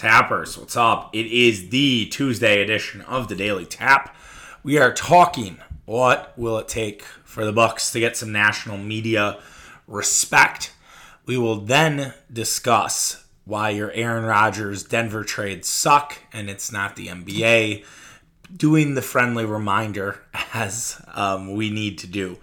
Tappers, what's up? It is the Tuesday edition of the Daily Tap. We are talking what will it take for the Bucks to get some national media respect. We will then discuss why your Aaron Rodgers Denver trades suck and it's not the NBA. Doing the friendly reminder as um, we need to do.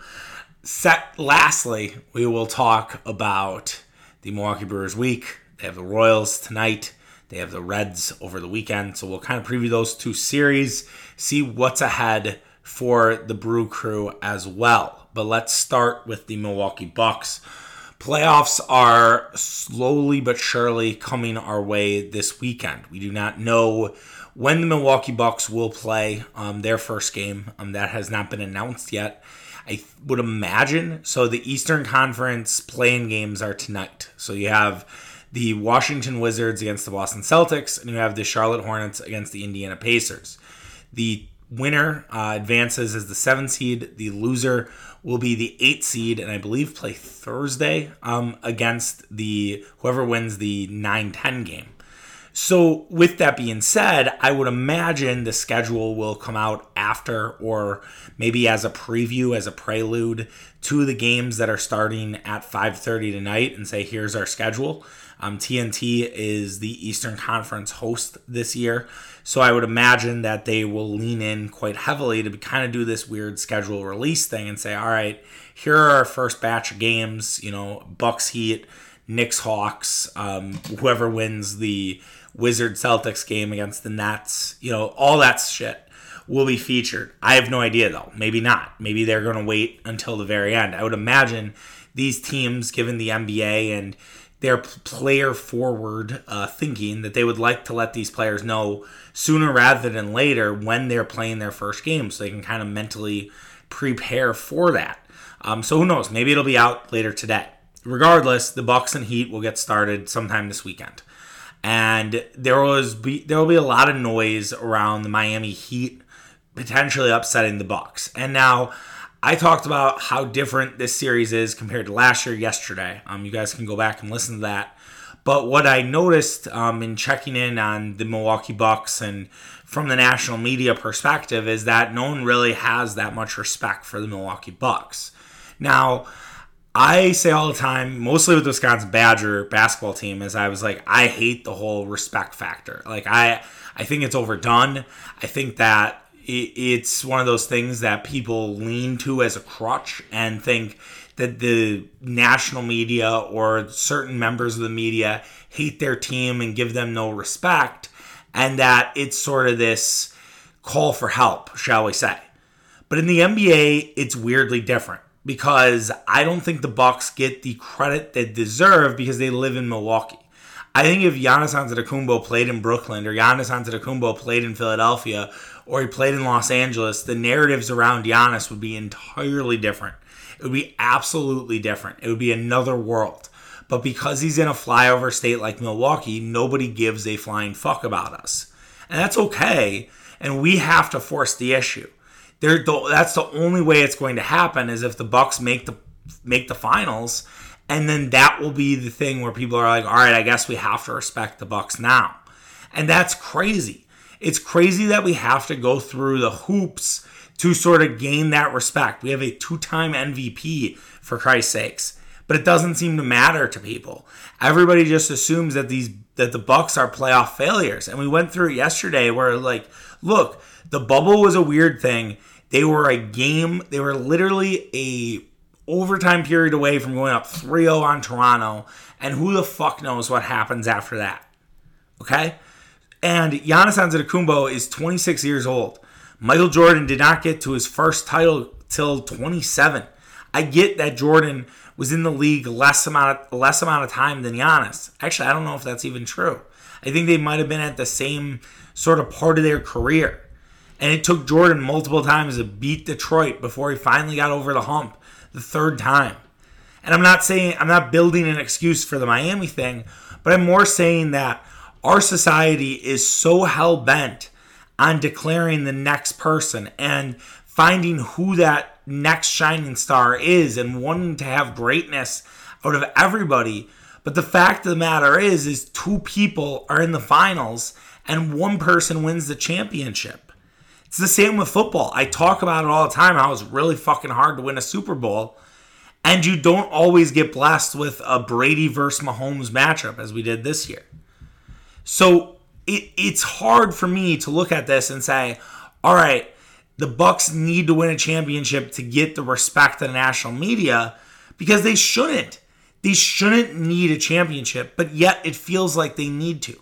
Set, lastly, we will talk about the Milwaukee Brewers week. They have the Royals tonight. They have the Reds over the weekend. So we'll kind of preview those two series, see what's ahead for the Brew Crew as well. But let's start with the Milwaukee Bucks. Playoffs are slowly but surely coming our way this weekend. We do not know when the Milwaukee Bucks will play um, their first game. Um, that has not been announced yet. I would imagine. So the Eastern Conference playing games are tonight. So you have the Washington Wizards against the Boston Celtics, and you have the Charlotte Hornets against the Indiana Pacers. The winner uh, advances as the seven seed. The loser will be the eight seed, and I believe play Thursday um, against the whoever wins the 9-10 game. So, with that being said, I would imagine the schedule will come out after or maybe as a preview, as a prelude to the games that are starting at 5:30 tonight and say here's our schedule. Um, TNT is the Eastern Conference host this year, so I would imagine that they will lean in quite heavily to kind of do this weird schedule release thing and say, all right, here are our first batch of games. You know, Bucks Heat, Knicks Hawks, um, whoever wins the Wizard Celtics game against the Nets, you know, all that shit will be featured. I have no idea though. Maybe not. Maybe they're going to wait until the very end. I would imagine these teams, given the NBA and their player forward uh, thinking that they would like to let these players know sooner rather than later when they're playing their first game so they can kind of mentally prepare for that. Um, so who knows? Maybe it'll be out later today. Regardless, the Bucks and Heat will get started sometime this weekend, and there was be, there will be a lot of noise around the Miami Heat potentially upsetting the Bucks. And now I talked about how different this series is compared to last year yesterday. Um, you guys can go back and listen to that. But what I noticed um, in checking in on the Milwaukee Bucks and from the national media perspective is that no one really has that much respect for the Milwaukee Bucks. Now, I say all the time, mostly with the Wisconsin Badger basketball team, is I was like, I hate the whole respect factor. Like I, I think it's overdone. I think that it's one of those things that people lean to as a crutch and think that the national media or certain members of the media hate their team and give them no respect, and that it's sort of this call for help, shall we say. But in the NBA, it's weirdly different because I don't think the Bucks get the credit they deserve because they live in Milwaukee. I think if Giannis Antetokounmpo played in Brooklyn or Giannis Antetokounmpo played in Philadelphia or he played in Los Angeles, the narratives around Giannis would be entirely different. It would be absolutely different. It would be another world. But because he's in a flyover state like Milwaukee, nobody gives a flying fuck about us. And that's okay. And we have to force the issue. That's the only way it's going to happen is if the Bucks make the make the finals, and then that will be the thing where people are like, all right, I guess we have to respect the Bucks now. And that's crazy. It's crazy that we have to go through the hoops to sort of gain that respect. We have a two time MVP, for Christ's sakes. But it doesn't seem to matter to people. Everybody just assumes that these that the Bucks are playoff failures. And we went through it yesterday where like, look, the bubble was a weird thing. They were a game, they were literally a overtime period away from going up 3-0 on Toronto. And who the fuck knows what happens after that. Okay? And Giannis Antetokounmpo is 26 years old. Michael Jordan did not get to his first title till 27. I get that Jordan was in the league less amount of, less amount of time than Giannis. Actually, I don't know if that's even true. I think they might have been at the same sort of part of their career. And it took Jordan multiple times to beat Detroit before he finally got over the hump the third time. And I'm not saying I'm not building an excuse for the Miami thing, but I'm more saying that our society is so hell bent on declaring the next person and finding who that next shining star is and wanting to have greatness out of everybody. But the fact of the matter is, is two people are in the finals and one person wins the championship. It's the same with football. I talk about it all the time how it's really fucking hard to win a Super Bowl. And you don't always get blessed with a Brady versus Mahomes matchup as we did this year. So it, it's hard for me to look at this and say, all right, the Bucks need to win a championship to get the respect of the national media because they shouldn't. They shouldn't need a championship, but yet it feels like they need to.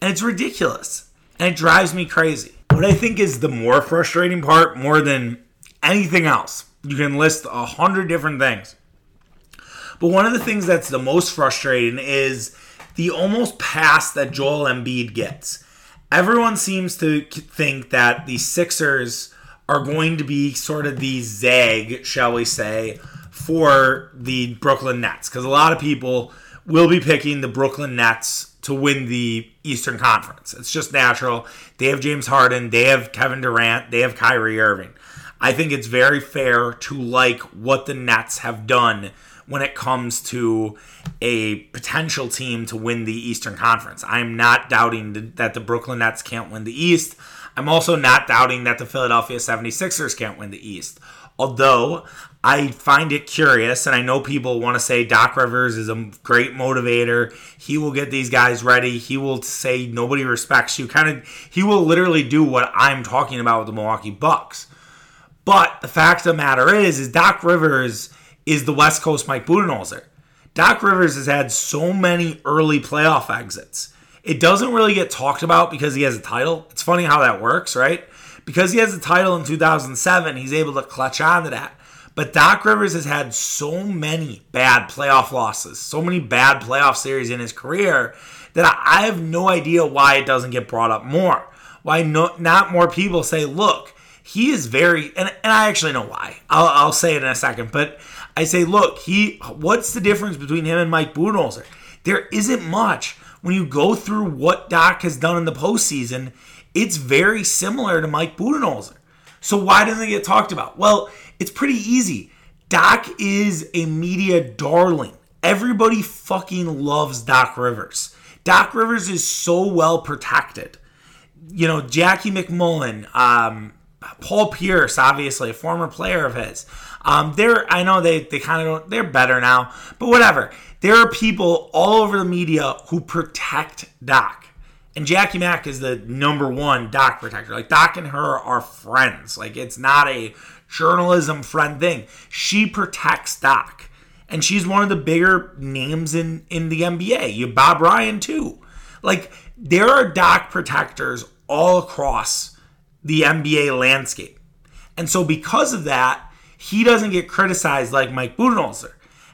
And it's ridiculous. And it drives me crazy. What I think is the more frustrating part, more than anything else, you can list a hundred different things. But one of the things that's the most frustrating is the almost pass that Joel Embiid gets. Everyone seems to think that the Sixers are going to be sort of the zag, shall we say, for the Brooklyn Nets. Because a lot of people will be picking the Brooklyn Nets to win the Eastern Conference. It's just natural. They have James Harden, they have Kevin Durant, they have Kyrie Irving. I think it's very fair to like what the Nets have done when it comes to a potential team to win the Eastern Conference. I'm not doubting that the Brooklyn Nets can't win the East. I'm also not doubting that the Philadelphia 76ers can't win the East. Although I find it curious, and I know people want to say Doc Rivers is a great motivator. He will get these guys ready. He will say nobody respects you. Kind of, he will literally do what I'm talking about with the Milwaukee Bucks. But the fact of the matter is, is Doc Rivers is the West Coast Mike Budenholzer. Doc Rivers has had so many early playoff exits. It doesn't really get talked about because he has a title. It's funny how that works, right? Because he has a title in 2007, he's able to clutch on to that. But Doc Rivers has had so many bad playoff losses, so many bad playoff series in his career that I have no idea why it doesn't get brought up more. Why no, not more people say, look, he is very, and, and I actually know why. I'll, I'll say it in a second, but I say, look, he, what's the difference between him and Mike Budenholzer? There isn't much. When you go through what Doc has done in the postseason, it's very similar to Mike Budenholzer. So why doesn't it get talked about? Well, it's pretty easy. Doc is a media darling. Everybody fucking loves Doc Rivers. Doc Rivers is so well protected. You know, Jackie MacMullan, um, Paul Pierce, obviously a former player of his. Um, they're I know they they kind of don't they're better now, but whatever. There are people all over the media who protect Doc. And Jackie Mack is the number one Doc protector. Like Doc and her are friends. Like it's not a journalism friend thing. She protects Doc. And she's one of the bigger names in, in the NBA. You Bob Ryan too. Like there are Doc protectors all across the NBA landscape. And so because of that, he doesn't get criticized like Mike Budenholzer.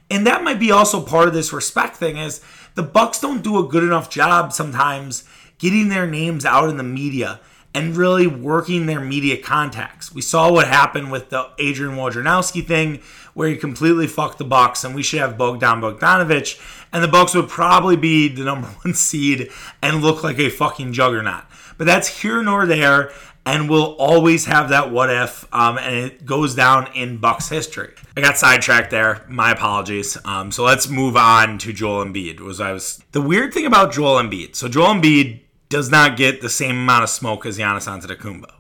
And that might be also part of this respect thing is the Bucks don't do a good enough job sometimes getting their names out in the media and really working their media contacts. We saw what happened with the Adrian Wojnarowski thing, where he completely fucked the Bucks, and we should have Bogdan Bogdanovich, and the Bucks would probably be the number one seed and look like a fucking juggernaut. But that's here nor there, and we'll always have that what if, um, and it goes down in Bucks history. I got sidetracked there. My apologies. Um, so let's move on to Joel Embiid. Was I was the weird thing about Joel Embiid? So Joel Embiid does not get the same amount of smoke as Giannis Antetokounmpo.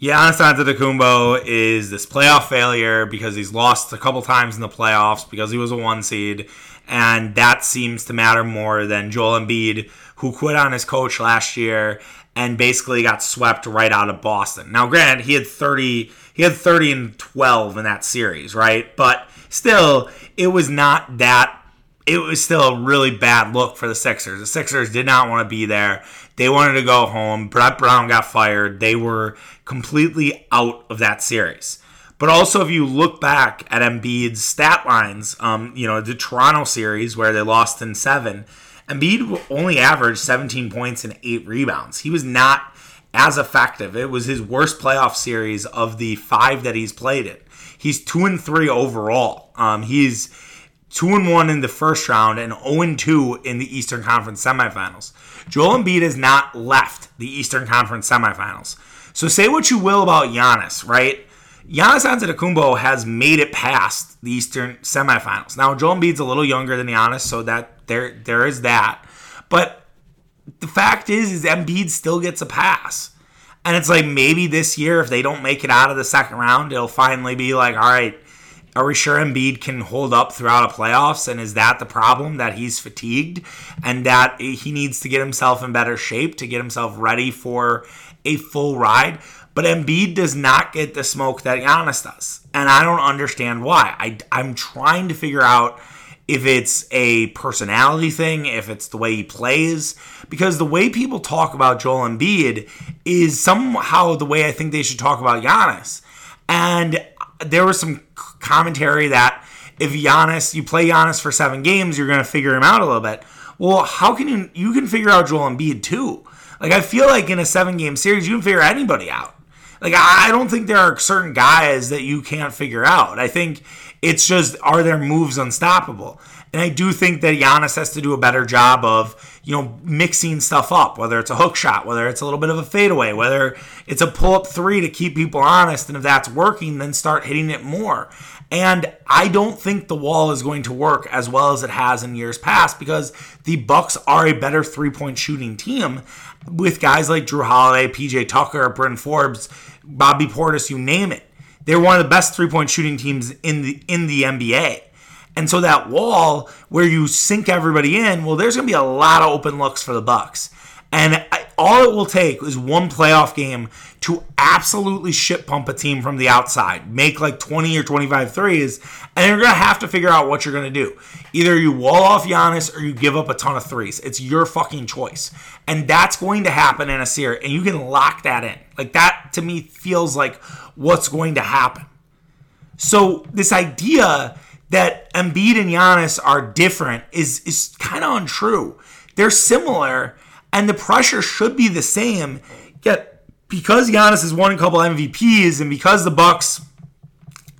Giannis Antetokounmpo is this playoff failure because he's lost a couple times in the playoffs because he was a one seed, and that seems to matter more than Joel Embiid, who quit on his coach last year and basically got swept right out of Boston. Now, granted, he had 30, he had 30 and 12 in that series, right? But still, it was not that it was still a really bad look for the Sixers. The Sixers did not want to be there. They wanted to go home. Brett Brown got fired. They were completely out of that series. But also, if you look back at Embiid's stat lines, um, you know, the Toronto series where they lost in seven, Embiid only averaged 17 points and eight rebounds. He was not as effective. It was his worst playoff series of the five that he's played in. He's two and three overall. Um, he's 2 and 1 in the first round and 0 and 2 in the Eastern Conference semifinals. Joel Embiid has not left the Eastern Conference semifinals. So say what you will about Giannis, right? Giannis Antetokounmpo has made it past the Eastern semifinals. Now Joel Embiid's a little younger than Giannis, so that There there is that. But the fact is is Embiid still gets a pass. And it's like maybe this year if they don't make it out of the second round, it'll finally be like, all right, are we sure Embiid can hold up throughout a playoffs? And is that the problem that he's fatigued and that he needs to get himself in better shape to get himself ready for a full ride? But Embiid does not get the smoke that Giannis does. And I don't understand why. I, I'm trying to figure out if it's a personality thing, if it's the way he plays, because the way people talk about Joel Embiid is somehow the way I think they should talk about Giannis. And there was some commentary that if Giannis, you play Giannis for seven games, you're going to figure him out a little bit. Well, how can you? You can figure out Joel Embiid too. Like I feel like in a seven game series, you can figure anybody out. Like I don't think there are certain guys that you can't figure out. I think it's just are their moves unstoppable. And I do think that Giannis has to do a better job of, you know, mixing stuff up, whether it's a hook shot, whether it's a little bit of a fadeaway, whether it's a pull up three to keep people honest. And if that's working, then start hitting it more. And I don't think the wall is going to work as well as it has in years past because the Bucks are a better three-point shooting team with guys like Jrue Holiday, PJ Tucker, Bryn Forbes, Bobby Portis, you name it. They're one of the best three-point shooting teams in the in the NBA. And so that wall where you sink everybody in, well, there's going to be a lot of open looks for the Bucks. And I, all it will take is one playoff game to absolutely shit pump a team from the outside, make like 20 or 25 threes, and you're going to have to figure out what you're going to do. Either you wall off Giannis or you give up a ton of threes. It's your fucking choice. And that's going to happen in a series, and you can lock that in. Like that to me feels like what's going to happen. So this idea that Embiid and Giannis are different is is kind of untrue. They're similar and the pressure should be the same. Yet because Giannis has won a couple MVPs and because the Bucks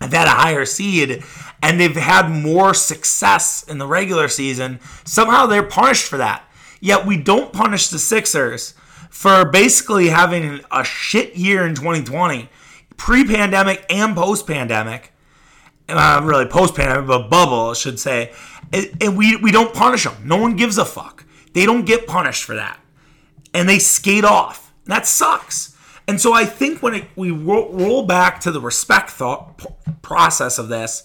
have had a higher seed and they've had more success in the regular season, somehow they're punished for that. Yet we don't punish the Sixers for basically having a shit year in 2020, pre-pandemic and post-pandemic. Uh, really post-pandemic, but bubble, I should say. And we, we don't punish them. No one gives a fuck. They don't get punished for that. And they skate off. That sucks. And so I think when it, we roll, roll back to the respect thought process of this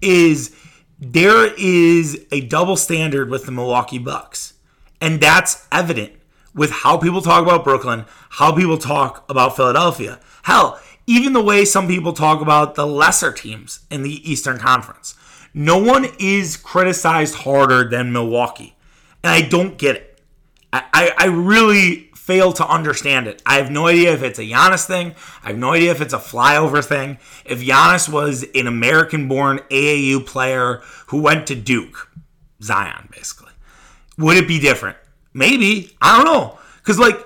is there is a double standard with the Milwaukee Bucks. And that's evident with how people talk about Brooklyn, how people talk about Philadelphia. Hell, even the way some people talk about the lesser teams in the Eastern Conference. No one is criticized harder than Milwaukee and I don't get it. I, I really fail to understand it. I have no idea if it's a Giannis thing. I have no idea if it's a flyover thing. If Giannis was an American born AAU player who went to Duke, Zion, basically, would it be different? Maybe. I don't know. Because, like,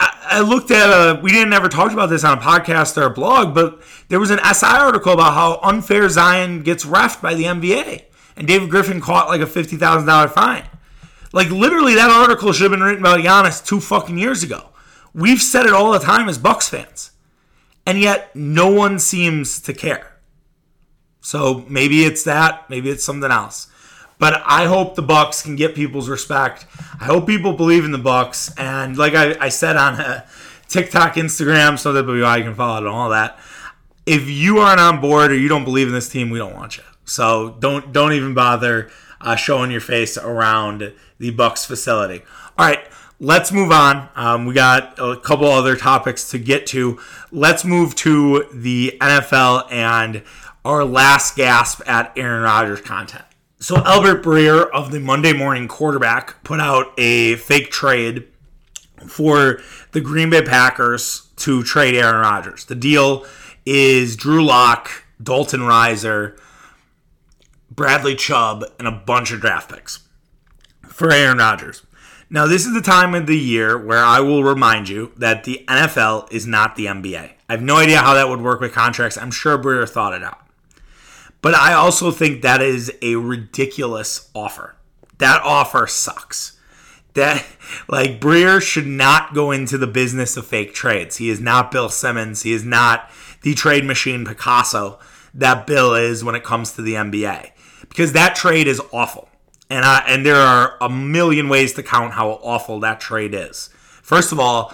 I, looked at a, we didn't ever talk about this on a podcast or a blog, but there was an SI article about how unfair Zion gets refed by the NBA. And David Griffin caught like a $50,000 fine. Like literally, that article should have been written about Giannis two fucking years ago. We've said it all the time as Bucks fans, and yet no one seems to care. So maybe it's that, maybe it's something else. But I hope the Bucks can get people's respect. I hope people believe in the Bucks, and like I, I said on uh, TikTok, Instagram, so that you can follow it and all that. If you aren't on board or you don't believe in this team, we don't want you. So don't don't even bother uh, showing your face around the Bucks facility. All right, let's move on. Um, we got a couple other topics to get to. Let's move to the NFL and our last gasp at Aaron Rodgers content. So Albert Breer of the Monday Morning Quarterback put out a fake trade for the Green Bay Packers to trade Aaron Rodgers. The deal is Drew Lock, Dalton Risner, Bradley Chubb, and a bunch of draft picks for Aaron Rodgers. Now, this is the time of the year where I will remind you that the NFL is not the NBA. I have no idea how that would work with contracts. I'm sure Breer thought it out. But I also think that is a ridiculous offer. That offer sucks. That like Breer should not go into the business of fake trades. He is not Bill Simmons. He is not the trade machine Picasso that Bill is when it comes to the NBA because that trade is awful. And I, and there are a million ways to count how awful that trade is. First of all,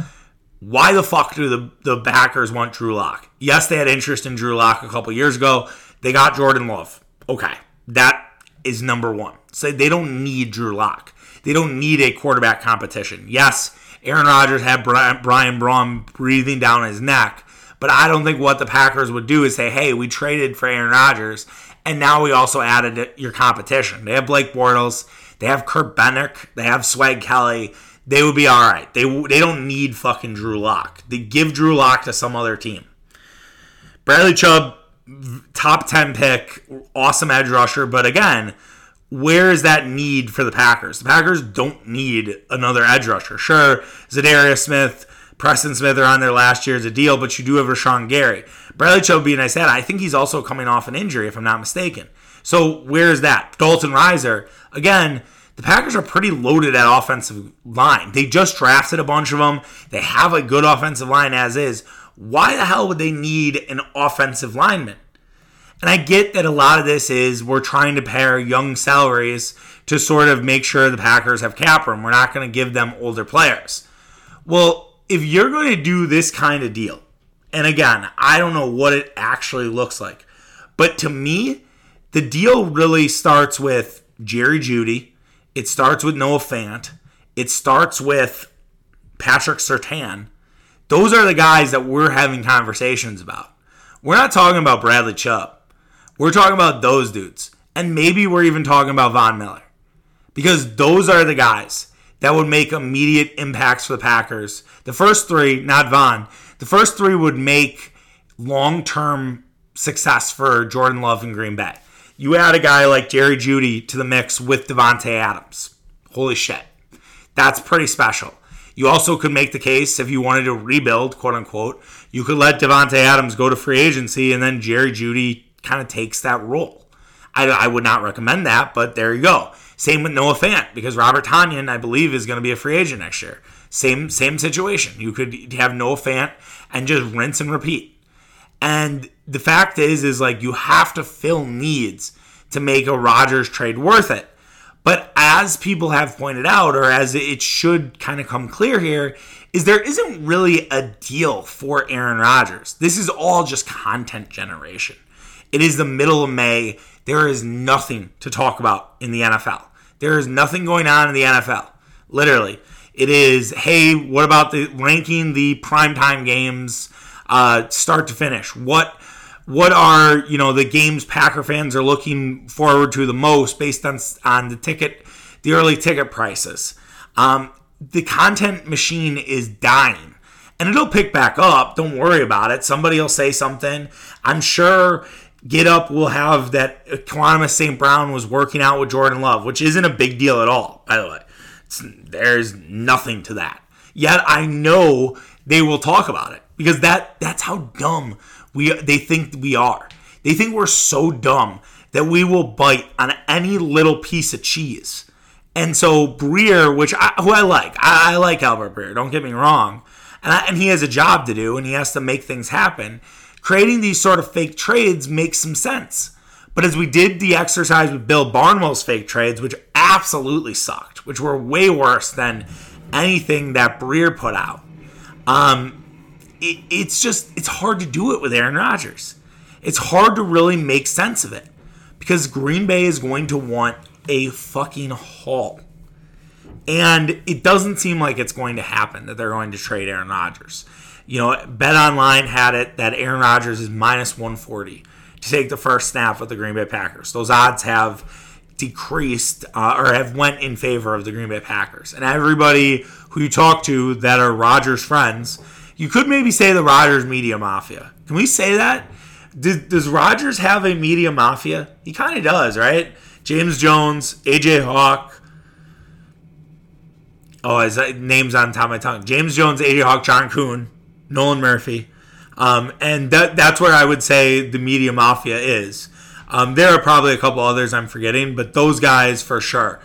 why the fuck do the, the Packers want Drew Lock? Yes, they had interest in Drew Lock a couple years ago. They got Jordan Love. Okay, that is number one. So they don't need Drew Lock. They don't need a quarterback competition. Yes, Aaron Rodgers had Brian, Brian Braun breathing down his neck, but I don't think what the Packers would do is say, hey, we traded for Aaron Rodgers, and now we also added your competition. They have Blake Bortles, they have Kurt Benkert, they have Swag Kelly they would be all right. They they don't need fucking Drew Lock. They give Drew Lock to some other team. Bradley Chubb, top ten pick, awesome edge rusher, but again, where is that need for the Packers? The Packers don't need another edge rusher. Sure, Za'Darius Smith, Preston Smith are on their last year as a deal, but you do have Rashan Gary. Bradley Chubb being I said, I think he's also coming off an injury, if I'm not mistaken. So where's that? Dalton Risner, again the Packers are pretty loaded at offensive line. They just drafted a bunch of them. They have a good offensive line as is. Why the hell would they need an offensive lineman? And I get that a lot of this is we're trying to pair young salaries to sort of make sure the Packers have cap room. We're not going to give them older players. Well, if you're going to do this kind of deal, and again, I don't know what it actually looks like, but to me, the deal really starts with Jerry Jeudy. it starts with Noah Fant. It starts with Patrick Surtain. Those are the guys that we're having conversations about. We're not talking about Bradley Chubb. We're talking about those dudes. And maybe we're even talking about Von Miller. Because those are the guys that would make immediate impacts for the Packers. The first three, not Von, the first three would make long term success for Jordan Love and Green Bay you add a guy like Jerry Jeudy to the mix with Davante Adams. Holy shit. That's pretty special. You also could make the case if you wanted to rebuild, quote unquote, you could let Davante Adams go to free agency and then Jerry Jeudy kind of takes that role. I, I, would not recommend that, but there you go. Same with Noah Fant because Robert Tonyan, I believe, is going to be a free agent next year. Same same situation. You could have Noah Fant and just rinse and repeat. And the fact is, is like you have to fill needs to make a Rodgers trade worth it. But as people have pointed out, or as it should kind of come clear here, is there isn't really a deal for Aaron Rodgers. This is all just content generation. It is the middle of May. There is nothing to talk about in the NFL. There is nothing going on in the NFL. Literally. It is, hey, what about the ranking the primetime games uh, start to finish. What what are you know the games Packer fans are looking forward to the most based on on the ticket, the early ticket prices. Um, the content machine is dying, and it'll pick back up. Don't worry about it. Somebody will say something. I'm sure. Get Up will have that Equanimeous St. Brown was working out with Jordan Love, which isn't a big deal at all, by the way. There's nothing to that. Yet I know they will talk about it because that that's how dumb we they think we are. They think we're so dumb that we will bite on any little piece of cheese. And so Breer, which I, who I like, I, I, like Albert Breer. Don't get me wrong, and I, and he has a job to do, and he has to make things happen. Creating these sort of fake trades makes some sense. But as we did the exercise with Bill Barnwell's fake trades, which absolutely sucked, which were way worse than anything that Breer put out. Um, it, it's just it's hard to do it with Aaron Rodgers. It's hard to really make sense of it because Green Bay is going to want a fucking haul. And it doesn't seem like it's going to happen that they're going to trade Aaron Rodgers. You know, Bet Online had it that Aaron Rodgers is minus 140 to take the first snap with the Green Bay Packers. Those odds have decreased uh, or have went in favor of the Green Bay Packers. And everybody who you talk to that are Rodgers friends you could maybe say the Rodgers media mafia. Can we say that? Does, does Rodgers have a media mafia? He kind of does, right? James Jones, AJ Hawk. Oh, his name's on top of my tongue. James Jones, AJ Hawk, John Kuhn, Nolan Murphy. Um, and that, that's where I would say the media mafia is. Um, there are probably a couple others I'm forgetting, but those guys for sure.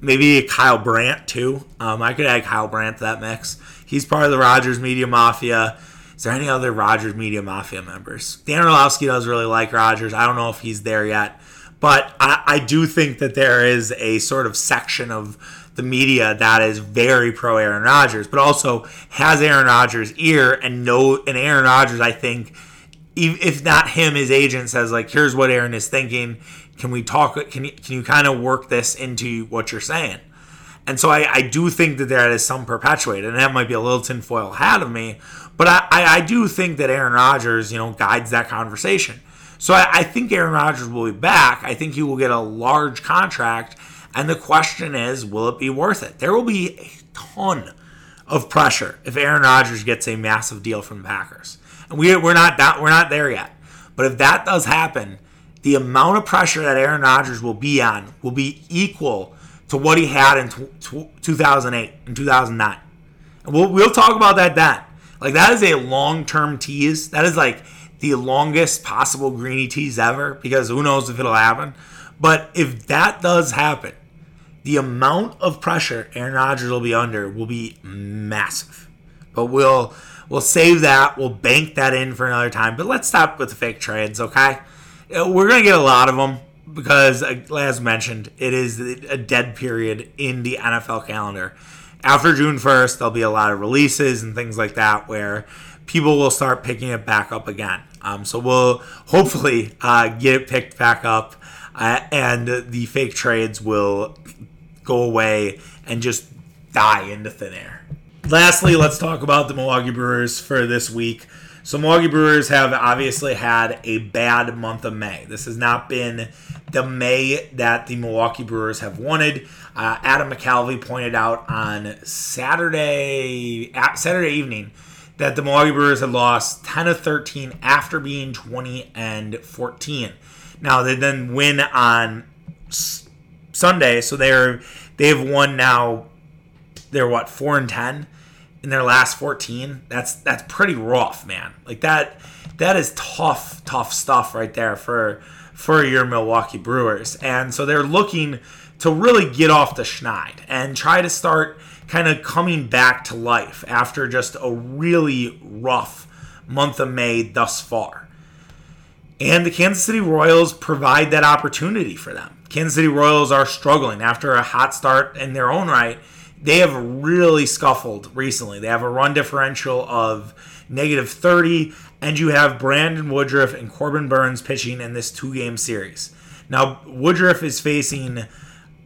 Maybe Kyle Brandt too. Um, I could add Kyle Brandt to that mix. He's part of the Rodgers Media Mafia. Is there any other Rodgers Media Mafia members? Dan Orlovsky does really like Rodgers. I don't know if he's there yet. But I, I do think that there is a sort of section of the media that is very pro Aaron Rodgers, but also has Aaron Rodgers' ear and know and Aaron Rodgers, I think, if not him, his agent says like, "Here's what Aaron is thinking. Can we talk? Can you can you kind of work this into what you're saying?" And so I, I do think that there is some perpetuated, and that might be a little tinfoil hat of me, but I, I, I do think that Aaron Rodgers, you know, guides that conversation. So I, I think Aaron Rodgers will be back. I think he will get a large contract, and the question is, will it be worth it? There will be a ton of pressure if Aaron Rodgers gets a massive deal from the Packers, and we, we're not that we're not there yet. But if that does happen, the amount of pressure that Aaron Rodgers will be on will be equal to what he had in t- t- 2008 and 2009. And we'll, we'll talk about that then. Like, that is a long term tease. That is like the longest possible greeny tease ever because who knows if it'll happen. But if that does happen, the amount of pressure Aaron Rodgers will be under will be massive. But we'll we'll save that. We'll bank that in for another time. But let's stop with the fake trades, okay? We're gonna get a lot of them because, as mentioned, it is a dead period in the NFL calendar. After June 1st, there'll be a lot of releases and things like that where people will start picking it back up again. Um, so we'll hopefully uh, get it picked back up uh, and the fake trades will go away and just die into thin air. Lastly, let's talk about the Milwaukee Brewers for this week. So Milwaukee Brewers have obviously had a bad month of May. This has not been the May that the Milwaukee Brewers have wanted. Uh, Adam McCalvy pointed out on Saturday Saturday evening that the Milwaukee Brewers had lost 10 of 13 after being 20 and 14. Now they then win on Sunday, so they're they've won now. They're what four and 10 in their last 14 that's that's pretty rough man. Like that that is tough tough stuff right there for for your milwaukee brewers. And so they're looking to really get off the schneid and try to start kind of coming back to life after just a really rough month of may thus far. And the kansas city royals provide that opportunity for them. Kansas city royals are struggling after a hot start in their own right they have really scuffled recently. They have a run differential of negative 30, and you have Brandon Woodruff and Corbin Burnes pitching in this two game series. Now, Woodruff is facing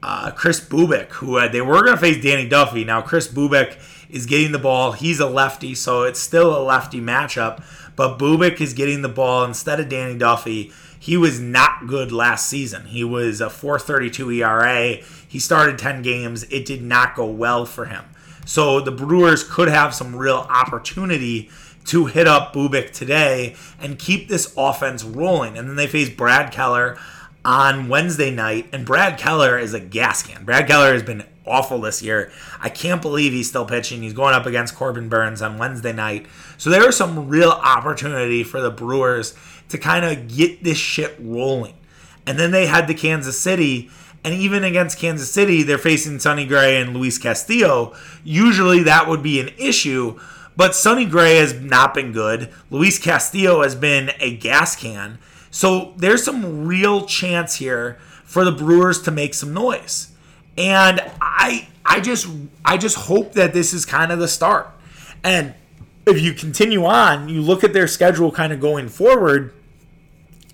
uh, Kris Bubic, who uh, they were going to face Danny Duffy. Now, Kris Bubic is getting the ball. He's a lefty, so it's still a lefty matchup. But Bubic is getting the ball instead of Danny Duffy. He was not good last season. He was a 432 ERA. He started 10 games. It did not go well for him. So the Brewers could have some real opportunity to hit up Bubic today and keep this offense rolling. And then they face Brad Keller on Wednesday night, and Brad Keller is a gas can. Brad Keller has been awful this year. I can't believe he's still pitching. He's going up against Corbin Burnes on Wednesday night. So there is some real opportunity for the Brewers to kind of get this shit rolling. And then they head to Kansas City and even against Kansas City, they're facing Sonny Gray and Luis Castillo. Usually that would be an issue, but Sonny Gray has not been good. Luis Castillo has been a gas can. So there's some real chance here for the Brewers to make some noise. And I I just I just hope that this is kind of the start. And if you continue on, you look at their schedule kind of going forward,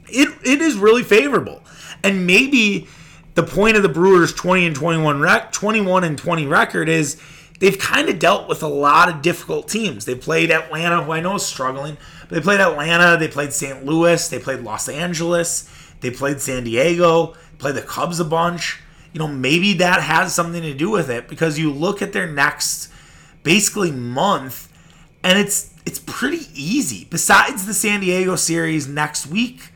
it it is really favorable. And maybe the point of the Brewers 20 and 21 rec- 21 and 20 record is they've kind of dealt with a lot of difficult teams. They played Atlanta, who I know is struggling, they played Atlanta, they played St. Louis, they played Los Angeles, they played San Diego, played the Cubs a bunch. You know, maybe that has something to do with it because you look at their next basically month and it's it's pretty easy. Besides the San Diego series next week,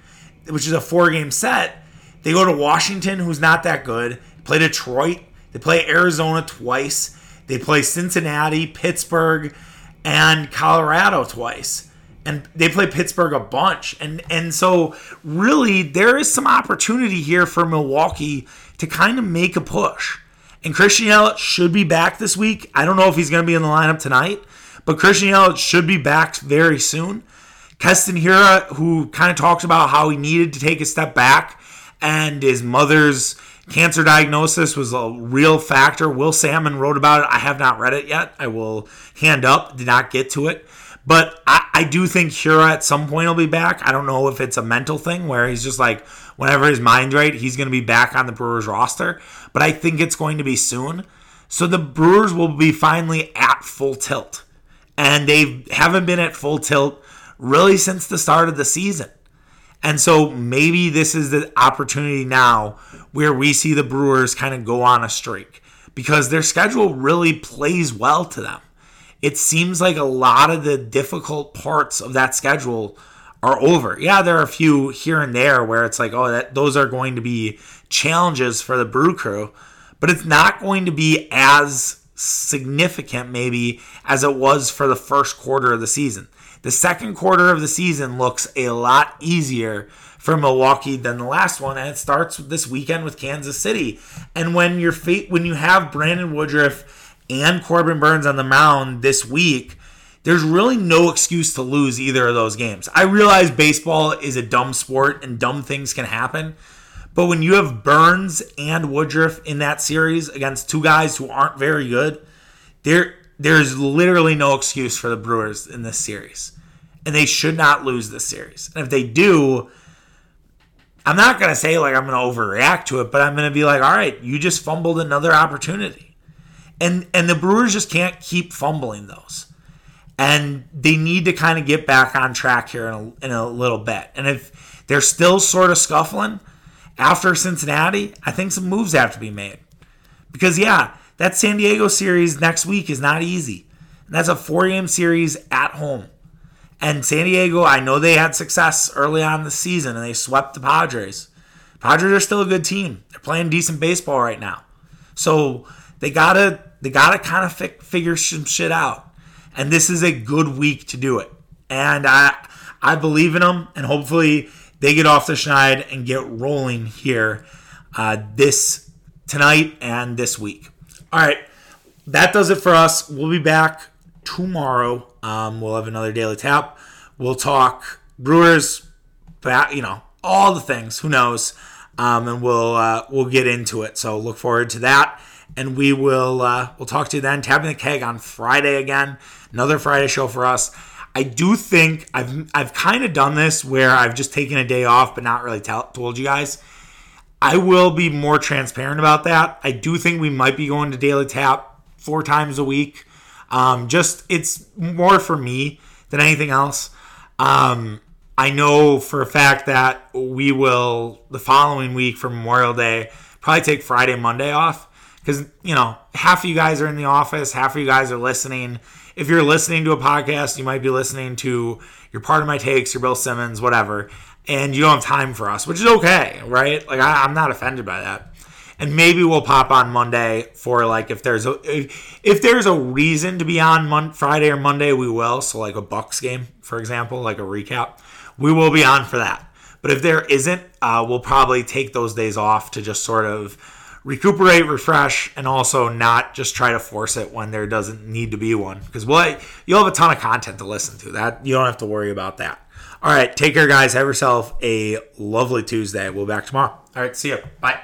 which is a four game set, they go to Washington, who's not that good. Play Detroit. They play Arizona twice. They play Cincinnati, Pittsburgh, and Colorado twice. And they play Pittsburgh a bunch. And and so really there is some opportunity here for Milwaukee to kind of make a push. And Christian Yelich should be back this week. I don't know if he's going to be in the lineup tonight, but Christian Yelich should be back very soon. Keston Hiura, who kind of talks about how he needed to take a step back and his mother's cancer diagnosis was a real factor. Will Sammon wrote about it. I have not read it yet. I will hand up, did not get to it. But I, I do think Hiura at some point will be back. I don't know if it's a mental thing where he's just like, whenever his mind's right, he's going to be back on the Brewers roster. But I think it's going to be soon. So the Brewers will be finally at full tilt. And they haven't been at full tilt really since the start of the season. And so maybe this is the opportunity now where we see the Brewers kind of go on a streak because their schedule really plays well to them. It seems like a lot of the difficult parts of that schedule are over. Yeah, there are a few here and there where it's like, oh, that those are going to be challenges for the Brew Crew, but it's not going to be as significant maybe as it was for the first quarter of the season. The second quarter of the season looks a lot easier for Milwaukee than the last one, and it starts this weekend with Kansas City. And when you're when you have Brandon Woodruff and Corbin Burnes on the mound this week, there's really no excuse to lose either of those games. I realize baseball is a dumb sport and dumb things can happen. But when you have Burnes and Woodruff in that series against two guys who aren't very good, there there's literally no excuse for the Brewers in this series. And they should not lose this series. And if they do, I'm not going to say like I'm going to overreact to it, but I'm going to be like, "All right, you just fumbled another opportunity." And and the Brewers just can't keep fumbling those. And they need to kind of get back on track here in a, in a little bit. And if they're still sort of scuffling after Cincinnati, I think some moves have to be made. Because yeah, that San Diego series next week is not easy. And that's a four game series at home. And San Diego, I know they had success early on the season and they swept the Padres. Padres are still a good team. They're playing decent baseball right now. So they gotta they gotta kind of fi- figure some shit out. And this is a good week to do it. And I I believe in them, and hopefully they get off the schneid and get rolling here uh, this tonight and this week. All right, that does it for us. We'll be back tomorrow. Um, we'll have another daily tap. We'll talk Brewers, you know, all the things. Who knows? Um, and we'll uh, we'll get into it. So look forward to that. And we will uh, we'll talk to you then. Tapping the keg on Friday again. Another Friday show for us. I do think I've I've kind of done this where I've just taken a day off, but not really tell, told you guys. I will be more transparent about that. I do think we might be going to Daily Tap four times a week. Um, just it's more for me than anything else. Um, I know for a fact that we will the following week for Memorial Day probably take Friday, Monday off because you know half of you guys are in the office, half of you guys are listening. If you're listening to a podcast, you might be listening to your Pardon My Takes, your Bill Simmons, whatever and you don't have time for us, which is okay, right? Like I, am not offended by that. And maybe we'll pop on Monday for like if there's a if, if there's a reason to be on Mon- Friday or Monday, we will. So like a Bucks game, for example, like a recap, we will be on for that. But if there isn't, uh, we'll probably take those days off to just sort of recuperate, refresh, and also not just try to force it when there doesn't need to be one. Because what you'll have a ton of content to listen to. That you don't have to worry about that. All right, take care, guys. Have yourself a lovely Tuesday. We'll be back tomorrow. All right, see you. Bye.